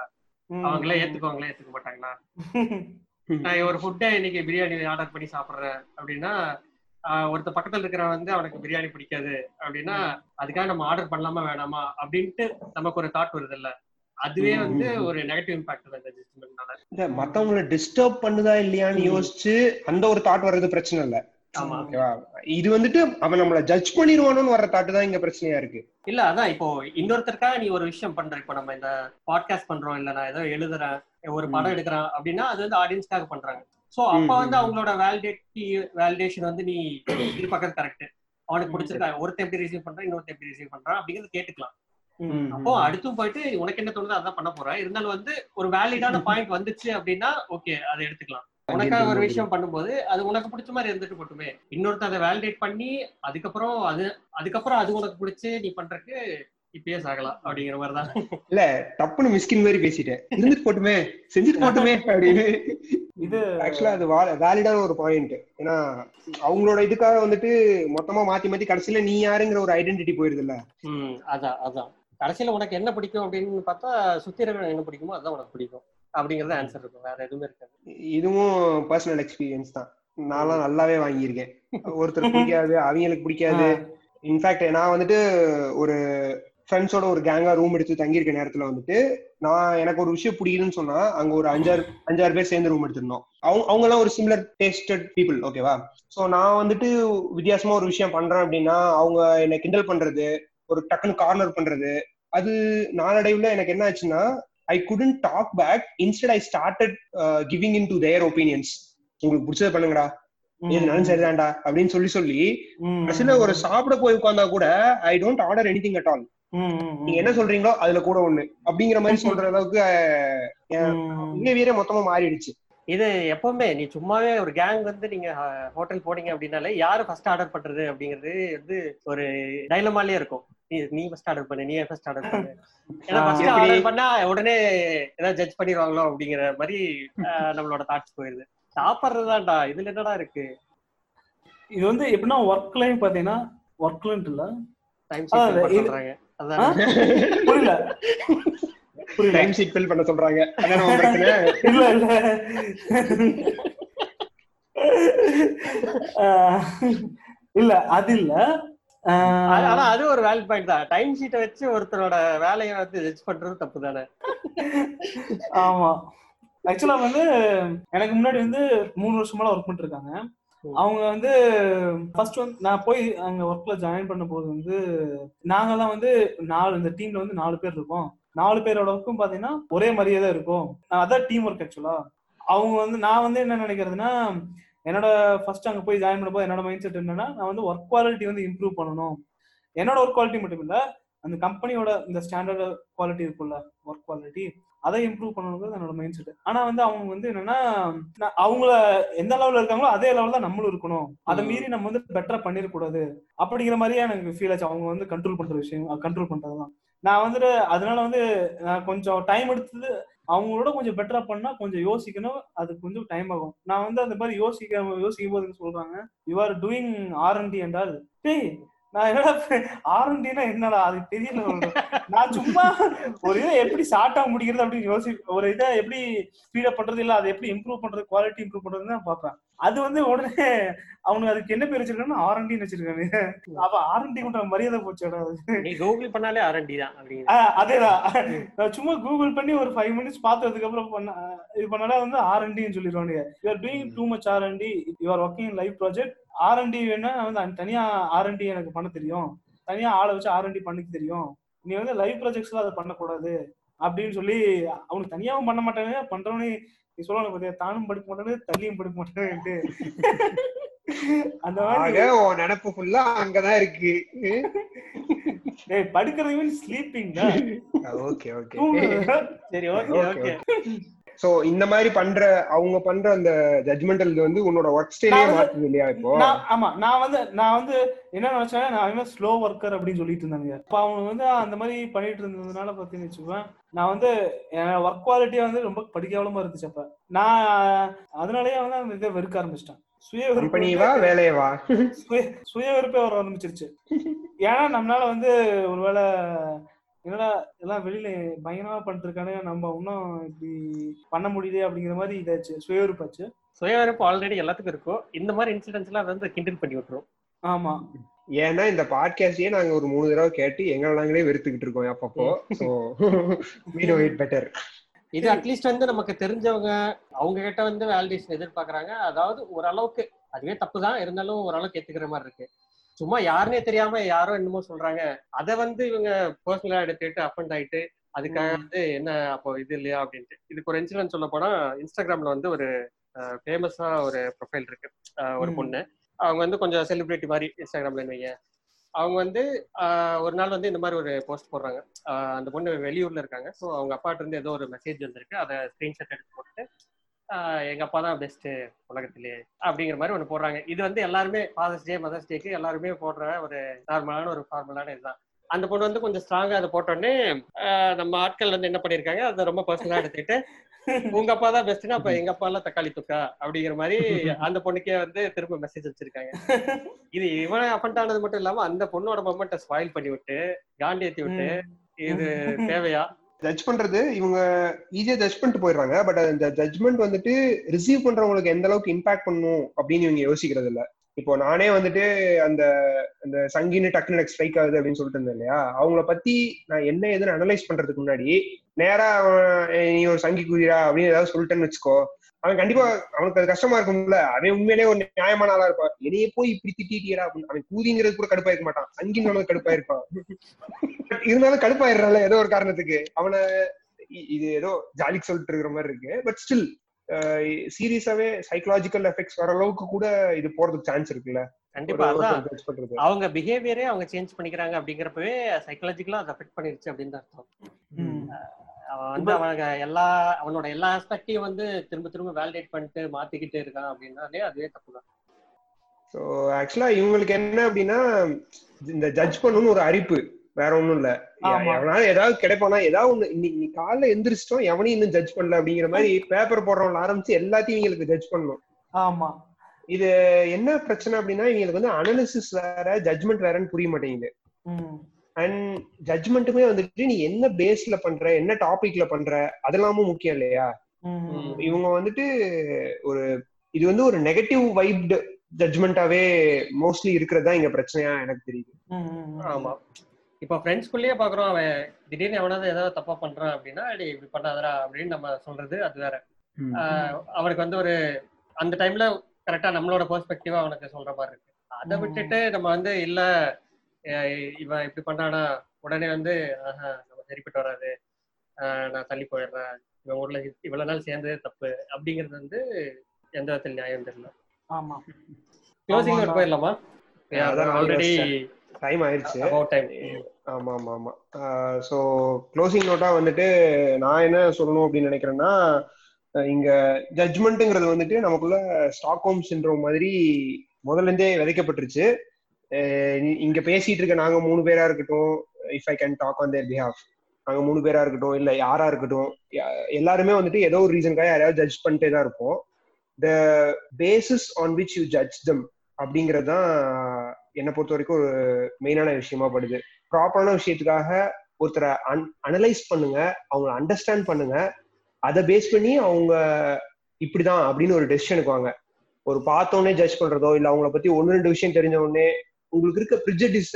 S2: அவங்களே ஏத்துக்குவாங்களா ஏத்துக்க மாட்டாங்களா? நான் ஒரு ஃபுட்டை இன்னைக்கு பிரியாணி ஆர்டர் பண்ணி சாப்பிடுறேன் அப்படின்னா ஒருத்த பக்கத்துல இருக்கிறவன் வந்து அவனுக்கு பிரியாணி பிடிக்காது அப்படின்னா அதுக்காக நம்ம ஆர்டர் பண்ணலாமா வேணாமா அப்படின்ட்டு நமக்கு ஒரு தாட் வருது இல்ல அதுவே வந்து. ஒரு நெகட்டிவ் இம்பாக்ட் தான் இந்த
S1: மத்தவங்கள டிஸ்டர்ப் பண்ணுதா இல்லையான்னு
S3: ம்.
S1: யோசிச்சு அந்த ஒரு தாட் வர்றது பிரச்சனை இல்ல.
S2: ஆமா.
S1: ஓகேவா? இது வந்துட்டு அவன் நம்மள ஜட்ஜ் பண்ணிடுவானோன்னு வர்ற தாட்டு தான் இங்க பிரச்சனையா இருக்கு.
S2: இல்ல அதான் இப்போ இன்னொருத்தருக்காக நீ ஒரு விஷயம் பண்ற. இப்போ நம்ம இந்த பாட்காஸ்ட் பண்றோம் இல்ல நான் ஏதோ எழுதுறேன் ஒரு படம் எடுக்கிறேன் அப்படின்னா அது வந்து ஆடியன்ஸ்க்காக பண்றாங்க. சோ அப்ப வந்து. அவங்களோட வேலிடேட்டி வேலிடேஷன் வந்து நீ இது பக்கம் கரெக்ட் அவனுக்கு. பிடிச்சிருக்கா ஒருத்தன் எப்படி ரிசீவ் பண்றான் இன்னொருத்தன் எப்படி ரிசீவ் பண்றான் அப்படிங்கறது கேட்டுக்கலாம். அப்போ அடுத்தும் போயிட்டு உனக்கு என்ன தோணுதோ அதான் பண்ண போறேன். இருந்தாலும் வந்து ஒரு வேலிடான பாயிண்ட் வந்துச்சு அப்படின்னா ஓகே அதை எடுத்துக்கலாம். உனக்காக ஒரு விஷயம் பண்ணும்போது அது உனக்கு பிடிச்ச மாதிரி இருந்துட்டு போட்டுமே. இன்னொருத்த அதை வேலிடேட் பண்ணி அதுக்கப்புறம் அது அதுக்கப்புறம் அது உனக்கு பிடிச்சு நீ பண்றதுக்கு இப்பயே சாகலாம் அப்படிங்கிற மாதிரிதான்
S1: இல்ல டப்புன்னு மிஸ்கின் மாதிரி பேசிட்டேன். இருந்துட்டு போட்டுமே செஞ்சுட்டு போட்டுமே அப்படின்னு.
S3: இது
S1: ஆக்சுவலா அது வேலிடான ஒரு பாயிண்ட் ஏன்னா அவங்களோட இதுக்காக வந்துட்டு மொத்தமா மாத்தி மாத்தி கடைசியில நீ யாருங்கிற ஒரு ஐடென்டிட்டி போயிருது இல்ல
S2: ம் அதான் அதான். கடைசியில உனக்கு என்ன பிடிக்கும் அப்படின்னு பார்த்தா சுத்தி இருக்கிற என்ன பிடிக்குமோ அதான் உனக்கு பிடிக்கும் அப்படிங்கறது ஆன்சர் இருக்கும். வேற எதுவுமே இருக்காது.
S1: இதுவும் பர்சனல் எக்ஸ்பீரியன்ஸ் தான். நான்லாம் நல்லாவே வாங்கியிருக்கேன். ஒருத்தர் பிடிக்காது அவங்களுக்கு பிடிக்காது. இன்ஃபேக்ட் நான் வந்துட்டு ஒரு ஃப்ரெண்ட்ஸோட ஒரு கேங்கா ரூம் எடுத்து தங்கியிருக்க நேரத்துல வந்துட்டு நான் எனக்கு ஒரு விஷயம் பிடிக்குதுன்னு சொன்னா அங்க ஒரு அஞ்சாறு அஞ்சாறு பேர் சேர்ந்து ரூம் எடுத்திருந்தோம். அவங்க அவங்க எல்லாம் ஒரு சிமிலர் டேஸ்டட் பீப்புள் ஓகேவா சோ நான் வந்துட்டு வித்தியாசமா ஒரு விஷயம் பண்றேன் அப்படின்னா அவங்க என்னை கிண்டல் பண்றது ஒரு டக்குன்னு கார்னர் பண்றது. அது நாளடைவுல எனக்கு என்ன ஆச்சுன்னா I couldn't talk back instead I started giving in to their opinions உங்களுக்கு பிடிச்சத பண்ணுங்கடா. எதுனாலும் சரிதான்டா அப்படின்னு சொல்லி சொல்லி கடைசியில ஒரு சாப்பிட போய் உட்கார்ந்தா கூட I don't order anything at all. நீங்க என்ன சொல்றீங்களோ அதுல கூட ஒண்ணு. அப்படிங்கிற மாதிரி சொல்ற அளவுக்கு. பிஹேவியரே மொத்தமா மாறிடுச்சு.
S2: இது எப்பவுமே நீ சும்மாவே ஒரு கேங் வந்து நீங்க ஹோட்டல் போனீங்க அப்படின்னாலே யாரு ஃபர்ஸ்ட் ஆர்டர் பண்றது அப்படிங்கிறது வந்து ஒரு டைலமாலே இருக்கும். நீ நீ ஃபர்ஸ்ட் ஆர்டர் பண்ணு நீ ஃபர்ஸ்ட் ஆர்டர் பண்ணு. ஏன்னா ஃபர்ஸ்ட்? ஆர்டர் பண்ணா உடனே ஏதாவது ஜட்ஜ் பண்ணிடுவாங்களோ அப்படிங்கிற மாதிரி நம்மளோட தாட்ஸ் போயிருது. சாப்பிடுறதுதான்டா இதுல என்னடா இருக்கு?
S3: இது வந்து எப்படின்னா ஒர்க்லயும் பாத்தீங்கன்னா ஒர்க்லன்ட்டு இல்ல.
S2: டைம்
S3: அதான்
S2: ஷீட்
S3: இது-
S2: சொல்றாங்க.
S3: புரியல. புரியல.
S1: டைம் ஷீட் ஃபில் பண்ண சொல்றாங்க.
S3: இல்ல இல்ல. இல்ல அது இல்ல.
S2: ஆனா அது ஒரு வேலிட் பாயிண்ட் தான். டைம் ஷீட்டை வச்சு ஒருத்தரோட வேலையை வந்து ஜட்ஜ் பண்றது தப்பு தானே?
S3: ஆமா. ஆக்சுவலா வந்து எனக்கு முன்னாடி வந்து மூணு வருஷமா ஒர்க்
S2: ம்.
S3: அவங்க வந்து ஃபர்ஸ்ட் வந்து நான் போய் அங்க ஒர்க்ல ஜாயின் பண்ண போது வந்து நாங்க தான் வந்து நாலு இந்த டீம்ல வந்து நாலு பேர் இருக்கோம். நாலு பேரோட ஒர்க்கும் பாத்தீங்கன்னா ஒரே மாதிரியே தான் இருக்கும். அதான் டீம் ஒர்க் ஆக்சுவலா அவங்க வந்து நான் வந்து என்ன நினைக்கிறதுனா என்னோட ஃபர்ஸ்ட் அங்க போய் ஜாயின் பண்ணும்போது என்னோட மைண்ட் செட் என்னன்னா நான் வந்து ஒர்க் குவாலிட்டி வந்து இம்ப்ரூவ் பண்ணணும். என்னோட ஒர்க் குவாலிட்டி மட்டும் இல்ல அந்த கம்பெனியோட இந்த ஸ்டாண்டர்ட் குவாலிட்டி இருக்கும்ல ஒர்க் குவாலிட்டி அதை இம்ப்ரூவ் பண்ணணுங்கிறது என்னோட மைண்ட் செட் ஆனா வந்து அவங்க வந்து என்னன்னா அவங்கள எந்த லெவல்ல இருக்காங்களோ அதே லெவல் தான் நம்மளும் இருக்கணும். அதை மீறி நம்ம வந்து பெட்டரா பண்ணிடக்கூடாது. அப்படிங்கிற மாதிரியே எனக்கு ஃபீல் ஆச்சு. அவங்க வந்து கண்ட்ரோல் பண்ற விஷயம் கண்ட்ரோல் பண்றதுதான். நான் வந்துட்டு அதனால வந்து நான் கொஞ்சம் டைம் எடுத்தது அவங்களோட கொஞ்சம் பெட்டரா பண்ணா கொஞ்சம் யோசிக்கணும். அது கொஞ்சம் டைம் ஆகும். நான் வந்து அந்த மாதிரி யோசிக்க யோசிக்கும் போது சொல்றாங்க. You are doing R and D என்றால் டேய் நான் என்னடா ஆர்என்டினா என்னடா? அது தெரியல. நான் சும்மா ஒரு இதை எப்படி ஷார்ட்டா முடிக்கிறது அப்படின்னு யோசி ஒரு இதை எப்படி ஸ்பீடப் பண்றது இல்ல அதை எப்படி இம்ப்ரூவ் பண்றது குவாலிட்டி இம்ப்ரூவ் பண்றதுன்னு தான் பார்ப்பேன். அது வந்து உடனே அவனுக்கு அதுக்கு என்ன பேர் வச்சிருக்காங்கன்னா ஆர்என்டின்னு வச்சிருக்காங்க. அப்ப ஆர்என்டி கொண்ட மரியாதை போச்சுடா
S2: நீ கூகுள் பண்ணாலே ஆர்என்டி தான்
S3: அதேதான். நான் சும்மா கூகுள் பண்ணி ஒரு ஃபைவ் மினிட்ஸ் பார்த்ததுக்கு அப்புறம் பண்ண இது பண்ணாலே வந்து ஆர்என்டின்னு சொல்லிடுவானுங்க. You are doing too much R and D you are working live project R and D வேணா வந்து தனியா ஆர்என்டி எனக்கு பண்ண தெரியும். தனியா ஆளை வச்சு ஆர்என்டி பண்ணிக்க தெரியும். நீ வந்து லைவ் ப்ராஜெக்ட்ஸ்ல அதை பண்ணக்கூடாது. அப்படின்னு சொல்லி அவனுக்கு தனியாவும் பண்ண மாட்டாங்க பண்றவனே நீ சொல்லணும் பாத்தியா தானும் படிக்க மாட்டானு தள்ளியும் படிக்க மாட்டான்ட்டு அந்த மாதிரி
S1: நினப்பு ஃபுல்லா அங்கதான் இருக்கு.
S3: டேய் படிக்கிறது மீன் ஸ்லீப்பிங் தான்.
S1: ஓகே ஓகே
S2: சரி ஓகே ஓகே
S1: சோ இந்த மாதிரி பண்ற அவங்க பண்ற அந்த ஜட்மெண்டல் வந்து உன்னோட ஒர்க் ஸ்டைலே மாத்துது இல்லையா இப்போ?
S3: ஆமா நான் வந்து நான் வந்து என்ன நினைச்சேன் நான் ஸ்லோ ஒர்க்கர் அப்படின்னு சொல்லிட்டு இருந்தாங்க அப்ப அவங்க வந்து அந்த மாதிரி பண்ணிட்டு இருந்ததுனால பாத்தீங்கன்னு வச்சுக்கோவேன் நான் வந்து ஒர்க் குவாலிட்டியா வந்து ரொம்ப படிக்காமலமா இருந்துச்சு அப்ப. நான் அதனாலயே வந்து அந்த இதை வெறுக்க ஆரம்பிச்சிட்டேன். சுய
S1: வேலையவா
S3: சுய சுய வர ஆரம்பிச்சிருச்சு. ஏன்னா நம்மளால வந்து ஒருவேளை என்னடா எல்லாம் வெளியில பயங்கரமா பண்ணிட்டு இருக்கானே நம்ம இன்னும் இப்படி பண்ண முடியலையே அப்படிங்கிற மாதிரி இதாச்சு சுய வெறுப்பாச்சு
S2: சுயவரப்பு ஆல்ரெடி எல்லாத்துக்கும் இருக்கும். இந்த மாதிரி இன்சிடென்ட்ஸ் எல்லாம் வந்து கிண்டல் பண்ணி விட்டுரும்.
S3: ஆமா.
S1: ஏன்னா இந்த பாட்காஸ்டே நாங்க ஒரு மூணு தடவை கேட்டு எங்களை நாங்களே வெறுத்துக்கிட்டு இருக்கோம் அப்பப்போ? Know it better.
S2: இது அட்லீஸ்ட் வந்து நமக்கு தெரிஞ்சவங்க அவங்க கிட்ட வந்து வேலிடேஷன் எதிர்பார்க்கறாங்க. அதாவது ஓரளவுக்கு அதுவே தப்பு தான் இருந்தாலும் ஓரளவுக்கு ஏத்துக்கிற மாதிரி இருக்கு. சும்மா யாருனே தெரியாம யாரோ என்னமோ சொல்றாங்க. அதை வந்து இவங்க பர்சனலா எடுத்துட்டு அஃபண்ட் ஆயிட்டு அதுக்காக வந்து என்ன அப்போ இது இல்லையா அப்படின்ட்டு. இதுக்கு ஒரு இன்சிடென்ட் சொல்ல போனா இன்ஸ்டாகிராம்ல வந்து ஒரு ஃபேமஸா ஒரு ப்ரொஃபைல் இருக்கு. ஒரு. பொண்ணு. அவங்க வந்து கொஞ்சம் செலிபிரிட்டி மாதிரி இன்ஸ்டாகிராம்ல வைங்க. அவங்க வந்து ஒரு நாள் வந்து இந்த மாதிரி ஒரு போஸ்ட் போடுறாங்க. அந்த பொண்ணு வெளியூர்ல இருக்காங்க. ஸோ அவங்க அப்பாட்ட இருந்து ஏதோ ஒரு மெசேஜ் வந்திருக்கு. அதை ஸ்கிரீன்ஷாட் எடுத்து போட்டு எங்க அப்பா தான் பெஸ்ட் உலகத்திலே அப்படிங்கிற மாதிரி ஒன்று போடுறாங்க. இது வந்து எல்லாருமே ஃபாதர்ஸ் டே மதர்ஸ் டேக்கு எல்லாருமே போடுற ஒரு நார்மலான ஒரு ஃபார்மலான இதுதான். அந்த பொண்ணு வந்து கொஞ்சம் ஸ்ட்ராங்கா அதை போட்டோடனே நம்ம ஆட்கள் வந்து என்ன பண்ணிருக்காங்க அதை ரொம்ப பர்சனலா எடுத்துக்கிட்டு உங்க அப்பா தான் பெஸ்ட்னா அப்ப எங்க அப்பா எல்லாம் தக்காளி தொக்கா அப்படிங்கிற மாதிரி அந்த பொண்ணுக்கே வந்து திரும்ப மெசேஜ் வச்சிருக்காங்க இது இவன் அஃபண்ட் ஆனது மட்டும் இல்லாம அந்த பொண்ணோட மொமெண்ட்டை ஸ்பாயில் பண்ணி விட்டு காண்டி ஏத்தி விட்டு இது தேவையா?
S1: ஜட்ஜ் பண்றது இவங்க ஈஸியா ஜட்ஜ் பண்ணிட்டு போயிடுறாங்க. பட் அந்த ஜட்ஜ்மெண்ட் வந்துட்டு ரிசீவ் பண்றவங்களுக்கு எந்த அளவுக்கு இம்பாக்ட் பண்ணும் அப்படின்னு இவங்க யோசிக்கிறது இல்ல. இப்போ நானே வந்துட்டு அந்த அந்த சங்கின்னு டக்குனு ஸ்ட்ரைக் ஆகுது அப்படின்னு சொல்லிட்டு இருந்தேன் இல்லையா? அவங்கள பத்தி நான் என்ன ஏதுன்னு அனலைஸ் பண்றதுக்கு முன்னாடி நேரா அவன், நீ ஒரு சங்கி குதிரா அப்படின்னு ஏதாவது சொல்லிட்டேன்னு வச்சுக்கோ அவன் கண்டிப்பா அவனுக்கு அது கஷ்டமா இருக்கும்ல. அவன் உண்மையிலேயே ஒரு நியாயமான ஆளா இருப்பான். என்னைய போய் இப்படி திட்டிட்டியடா அப்படின்னு. அவன் கூதிங்கிறது கூட கடுப்பா இருக்க மாட்டான் சங்கின்னு கடுப்பா இருப்பான் But இருந்தாலும் கடுப்பாயிடுறான்ல ஏதோ ஒரு காரணத்துக்கு. அவனை இது ஏதோ ஜாலிக்கு சொல்லிட்டு இருக்கிற மாதிரி இருக்கு. பட் ஸ்டில் சீரியஸாவே சைக்கலாஜிக்கல் எஃபெக்ட்ஸ் வர அளவுக்கு கூட இது போறதுக்கு சான்ஸ் இருக்குல்ல.
S2: கண்டிப்பா அவங்க பிஹேவியரே அவங்க சேஞ்ச் பண்ணிக்கிறாங்க அப்படிங்கிறப்பவே சைக்காலஜிக்கலா அதை அஃபெக்ட் பண்ணிருச்சு அப்படின்னு அர்த்தம். அவன் வந்து அவனுக்கு எல்லா அவனோட எல்லா ஆஸ்பெக்டையும் வந்து திரும்ப திரும்ப வேலிடேட் பண்ணிட்டு மாத்திக்கிட்டு இருக்கான் அப்படின்னாலே அதுவே தப்பு தான்
S1: ஸோ ஆக்சுவலா இவங்களுக்கு என்ன அப்படின்னா இந்த ஜட்ஜ் பண்ணணும்னு ஒரு அரிப்பு வேற ஒண்ணும் இல்ல. எவனால ஏதாவது கிடைப்பானா ஏதாவது ஒண்ணு இன்னைக்கு காலைல எந்திரிச்சிட்டோம் எவனையும் இன்னும் ஜட்ஜ் பண்ணல அப்படிங்கிற மாதிரி பேப்பர் போடுறவங்கள ஆரம்பிச்சு எல்லாத்தையும் இவங்களுக்கு ஜட்ஜ் பண்ணணும்.
S3: ஆமா.
S1: இது என்ன பிரச்சனை அப்படின்னா இவங்களுக்கு வந்து அனாலிசிஸ் வேற ஜட்ஜ்மெண்ட் வேறன்னு புரிய மாட்டேங்குது. அண்ட் ஜட்ஜ்மெண்ட்டுமே வந்துட்டு நீ என்ன பேஸ்ல பண்ற என்ன டாபிக்ல பண்ற அதெல்லாமும் முக்கியம் இல்லையா. இவங்க வந்துட்டு ஒரு இது வந்து ஒரு நெகட்டிவ் வைப்டு ஜட்ஜ்மெண்டாவே மோஸ்ட்லி இருக்கிறதா இங்க பிரச்சனையா எனக்கு தெரியுது.
S2: ஆமா இப்போ ஃப்ரெண்ட்ஸ்குள்ளேயே பாக்குறோம் அவன் திடீர்னு எவனாவது ஏதாவது தப்பா பண்றான் அப்படின்னா "டேய், இப்படி பண்ணாதடா அப்படின்னு நம்ம சொல்றது அது வேற அவனுக்கு வந்து ஒரு அந்த டைம்ல கரெக்டா நம்மளோட பெர்ஸ்பெக்டிவா அவனுக்கு சொல்ற மாதிரி இருக்கு அதை. விட்டுட்டு நம்ம வந்து இல்ல இவன் இப்படி பண்ணானா உடனே வந்து ஆஹா, நம்ம சரிப்பட்டு வராது. ஆஹ் நான் தள்ளி போயிடுறேன். இவன் ஊர்ல இவ்வளவு நாள் சேர்ந்ததே தப்பு. அப்படிங்கிறது வந்து எந்த விதத்தில் நியாயம் தெரியல.
S3: ஆமா.
S2: க்ளோசிங் நோட் போயிடலாமா?
S1: அதான்
S2: ஆல்ரெடி
S1: டைம் ஆயிடுச்சு
S2: டைம்
S1: ஆமா ஆமா ஆமா. சோ க்ளோசிங் நோட்டா வந்துட்டு நான் என்ன சொல்லணும் அப்படின்னு நினைக்கிறேன்னா இங்க ஜட்ஜ்மெண்ட்டுங்கிறது வந்துட்டு நமக்குள்ள ஸ்டாக்ஹோம் சிண்ட்ரோம் மாதிரி முதல்ல இருந்தே விதைக்கப்பட்டுருச்சு. இங்க பேசிட்டு இருக்க நாங்க மூணு பேரா இருக்கட்டும் if I can talk on their behalf நாங்க மூணு பேரா இருக்கட்டும் இல்ல யாரா இருக்கட்டும் யா- எல்லாருமே வந்துட்டு ஏதோ ஒரு ரீசனுக்காக யாரையாவது ஜட்ஜ் பண்ணிட்டே தான் இருப்போம். The basis on which you judge them அப்படிங்கிறது தான் என்னை பொறுத்த வரைக்கும் ஒரு மெயினான விஷயமா படுது. ப்ராப்பரான விஷயத்துக்காக ஒருத்தரை அன் அனலைஸ் பண்ணுங்க அவங்கள அண்டர்ஸ்டாண்ட் பண்ணுங்க. அதை பேஸ் பண்ணி அவங்க இப்படிதான் அப்படின்னு ஒரு டெசிஷனுக்கு வாங்க. ஒரு பார்த்தோன்னே ஜட்ஜ் பண்றதோ இல்ல அவங்கள பத்தி ஒன்னு ரெண்டு விஷயம் தெரிஞ்ச உடனே உங்களுக்கு இருக்க ப்ரிஜடிஸ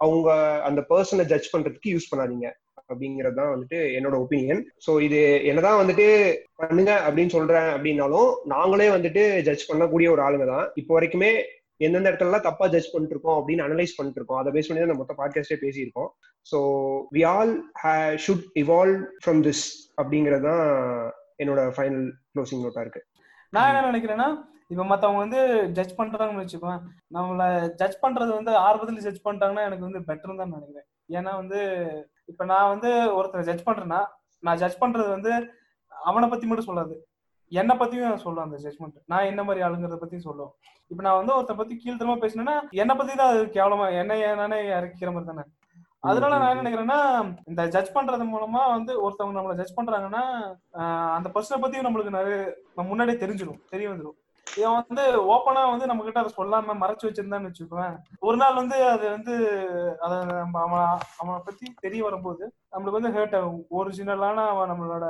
S1: அவங்க அந்த பர்சனை ஜட்ஜ் பண்றதுக்கு யூஸ் பண்ணாதீங்க. அப்படிங்கிறது தான் வந்துட்டு என்னோட ஒப்பீனியன் ஸோ இது என்னதான் வந்துட்டு பண்ணுங்க அப்படின்னு சொல்றேன் அப்படின்னாலும் நாங்களே வந்துட்டு ஜட்ஜ் பண்ணக்கூடிய ஒரு ஆளுங்க தான். இப்போ வரைக்குமே எந்தெந்த இடத்துல தப்பா ஜட்ஜ் பண்ணிட்டு இருக்கோம் அப்படின்னு அனலைஸ் பண்ணிட்டு இருக்கோம் அதை பேஸ் பண்ணி தான் மொத்த பாட்காஸ்டே பேசியிருக்கோம். So we all should evolve from this அப்படிங்கிறது தான் என்னோட ஃபைனல் க்ளோசிங் நோட்டா இருக்கு.
S3: நான் என்ன நினைக்கிறேன்னா இப்ப மத்தவங்க வந்து ஜட்ஜ் பண்றாங்கன்னு வச்சுக்கோங்க நம்மள ஜட்ஜ் பண்றது வந்து ஆர்வத்துல ஜட்ஜ் பண்ணிட்டாங்கன்னா எனக்கு வந்து பெட்டர் தான் நினைக்கிறேன். ஏன்னா வந்து இப்ப நான் வந்து ஒருத்தரை ஜட்ஜ் பண்றேன்னா நான் ஜட்ஜ் பண்றது வந்து அவனை பத்தி மட்டும் சொல்லாது. என்னை பத்தியும் சொல்லும் அந்த ஜட்மெண்ட் நான் என்ன மாதிரி ஆளுங்கிறத பத்தியும் சொல்லும் இப்ப நான் வந்து ஒருத்தரை பத்தி கீழ்த்தரமா பேசினேன்னா என்னை பத்தி தான் அது கேவலமா என்ன நானே இறக்கிற மாதிரி தானே? அதனால நான் என்ன நினைக்கிறேன்னா இந்த ஜட்ஜ் பண்றது மூலமா வந்து ஒருத்தவங்க நம்மளை ஜட்ஜ் பண்றாங்கன்னா அந்த பர்சனை பத்தியும் நம்மளுக்கு நிறைய நம்ம முன்னாடியே தெரிஞ்சிடும் தெரிய வந்துடும் இவன் வந்து ஓப்பனா வந்து நம்ம கிட்ட அதை சொல்லாம மறைச்சு வச்சிருந்தான்னு வச்சுக்கோவேன் ஒரு நாள் வந்து அது வந்து அதை நம்ம அவன் அவனை பத்தி தெரிய வரும்போது நம்மளுக்கு வந்து ஹேர்ட் ஆகும். ஒரிஜினலான அவன் நம்மளோட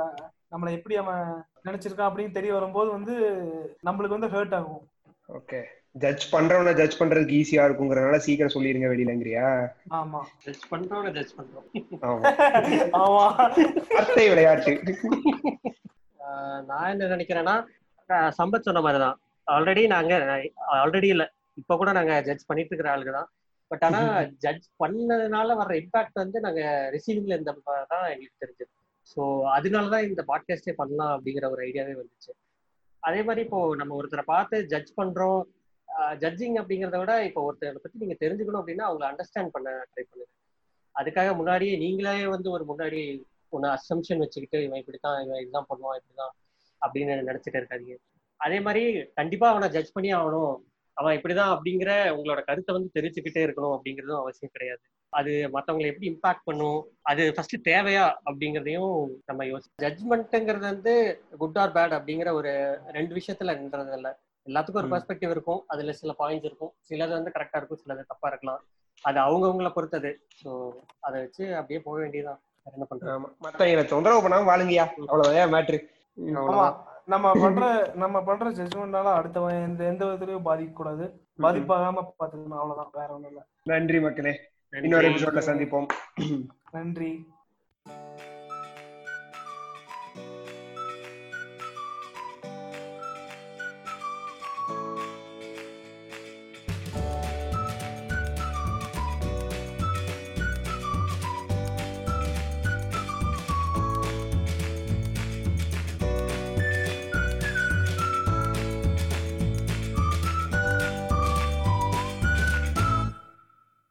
S3: நம்மளை எப்படி அவன் நினைச்சிருக்கான் அப்படின்னு தெரிய வரும்போது வந்து நம்மளுக்கு வந்து ஹேர்ட் ஆகும்.
S1: ஓகே ஜட்ஜ் பண்றவன ஜட்ஜ் பண்றதுக்கு ஈஸியா இருக்குங்கிறதுனால சீக்கிரம் சொல்லிருங்க வெளியிலங்கிறியா?
S3: ஆமா.
S2: ஜட்ஜ் பண்றோம் ஜட்ஜ் பண்றோம்.
S1: ஆமா.
S3: ஆமா.
S1: வார்த்தை விளையாட்டு.
S2: ஆஹ் நான் என்ன நினைக்கிறேன்னா சம்பத் சொன்ன மாதிரி தான் ஆல்ரெடி நாங்க ஆல்ரெடி இல்ல. இப்ப கூட நாங்க ஜட்ஜ் பண்ணிட்டு இருக்கிற ஆளுங்க தான். பட் ஆனா ஜட்ஜ் பண்ணதுனால வர்ற இம்பாக்ட் வந்து நாங்க ரிசீவிங்ல இருந்த தான் எங்களுக்கு தெரிஞ்சது. ஸோ அதனாலதான் இந்த பாட்காஸ்டே பண்ணலாம் அப்படிங்கிற ஒரு ஐடியாவே வந்துச்சு. அதே மாதிரி இப்போ நம்ம ஒருத்தரை பார்த்து ஜட்ஜ் பண்றோம் ஜட்ஜிங் அப்படிங்கிறத விட இப்போ ஒருத்தரை பத்தி நீங்க தெரிஞ்சுக்கணும் அப்படின்னா அவங்களை அண்டர்ஸ்டாண்ட் பண்ண ட்ரை பண்ணுங்க. அதுக்காக முன்னாடியே நீங்களே வந்து ஒரு முன்னாடி ஒன்று அசம்ஷன் வச்சுக்கிட்டு இவன் இப்படித்தான் இவன் இதுதான் பண்ணுவான் இப்படிதான் அப்படின்னு நினைச்சிட்டு இருக்காதீங்க. அதே மாதிரி கண்டிப்பா அவனை ஜட்ஜ் பண்ணி ஆகணும். அவன் இப்படிதான் அப்படிங்கிற உங்களோட கருத்தை வந்து தெரிஞ்சுக்கிட்டே இருக்கணும் அப்படிங்கிறதும் அவசியம் கிடையாது. அது மற்றவங்களை எப்படி இம்பாக்ட் பண்ணும் அது ஃபர்ஸ்ட் தேவையா அப்படிங்கிறதையும் நம்ம யோசி ஜட்ஜ்மெண்ட்டுங்கிறது வந்து குட் ஆர் பேட் அப்படிங்கிற ஒரு ரெண்டு விஷயத்துல நின்றது இல்ல. எல்லாத்துக்கும் ஒரு. பெர்ஸ்பெக்டிவ் இருக்கும். அதுல சில பாயிண்ட்ஸ் இருக்கும். சிலது வந்து கரெக்டா இருக்கும் சிலது தப்பா இருக்கலாம். அது அவங்கவுங்கள பொறுத்தது. ஸோ அதை வச்சு அப்படியே போக வேண்டியதுதான். வேற என்ன பண்றது?
S1: ஆமா. மத்தவங்களை தொந்தரவு பண்ணாம வாழுங்கயா அவ்வளவுதான். மேட்ரு
S3: நம்ம பண்ற நம்ம பண்ற ஜட்ஜ்மெண்டால அடுத்தவன் எந்த எந்த விதத்திலயும் பாதிக்க கூடாது பாதிப்பாகாம பாத்துக்கணும் அவ்வளவுதான். வேற ஒண்ணும் இல்ல.
S1: நன்றி மக்களே. இன்னொரு எபிசோட்ல சந்திப்போம்.
S3: நன்றி.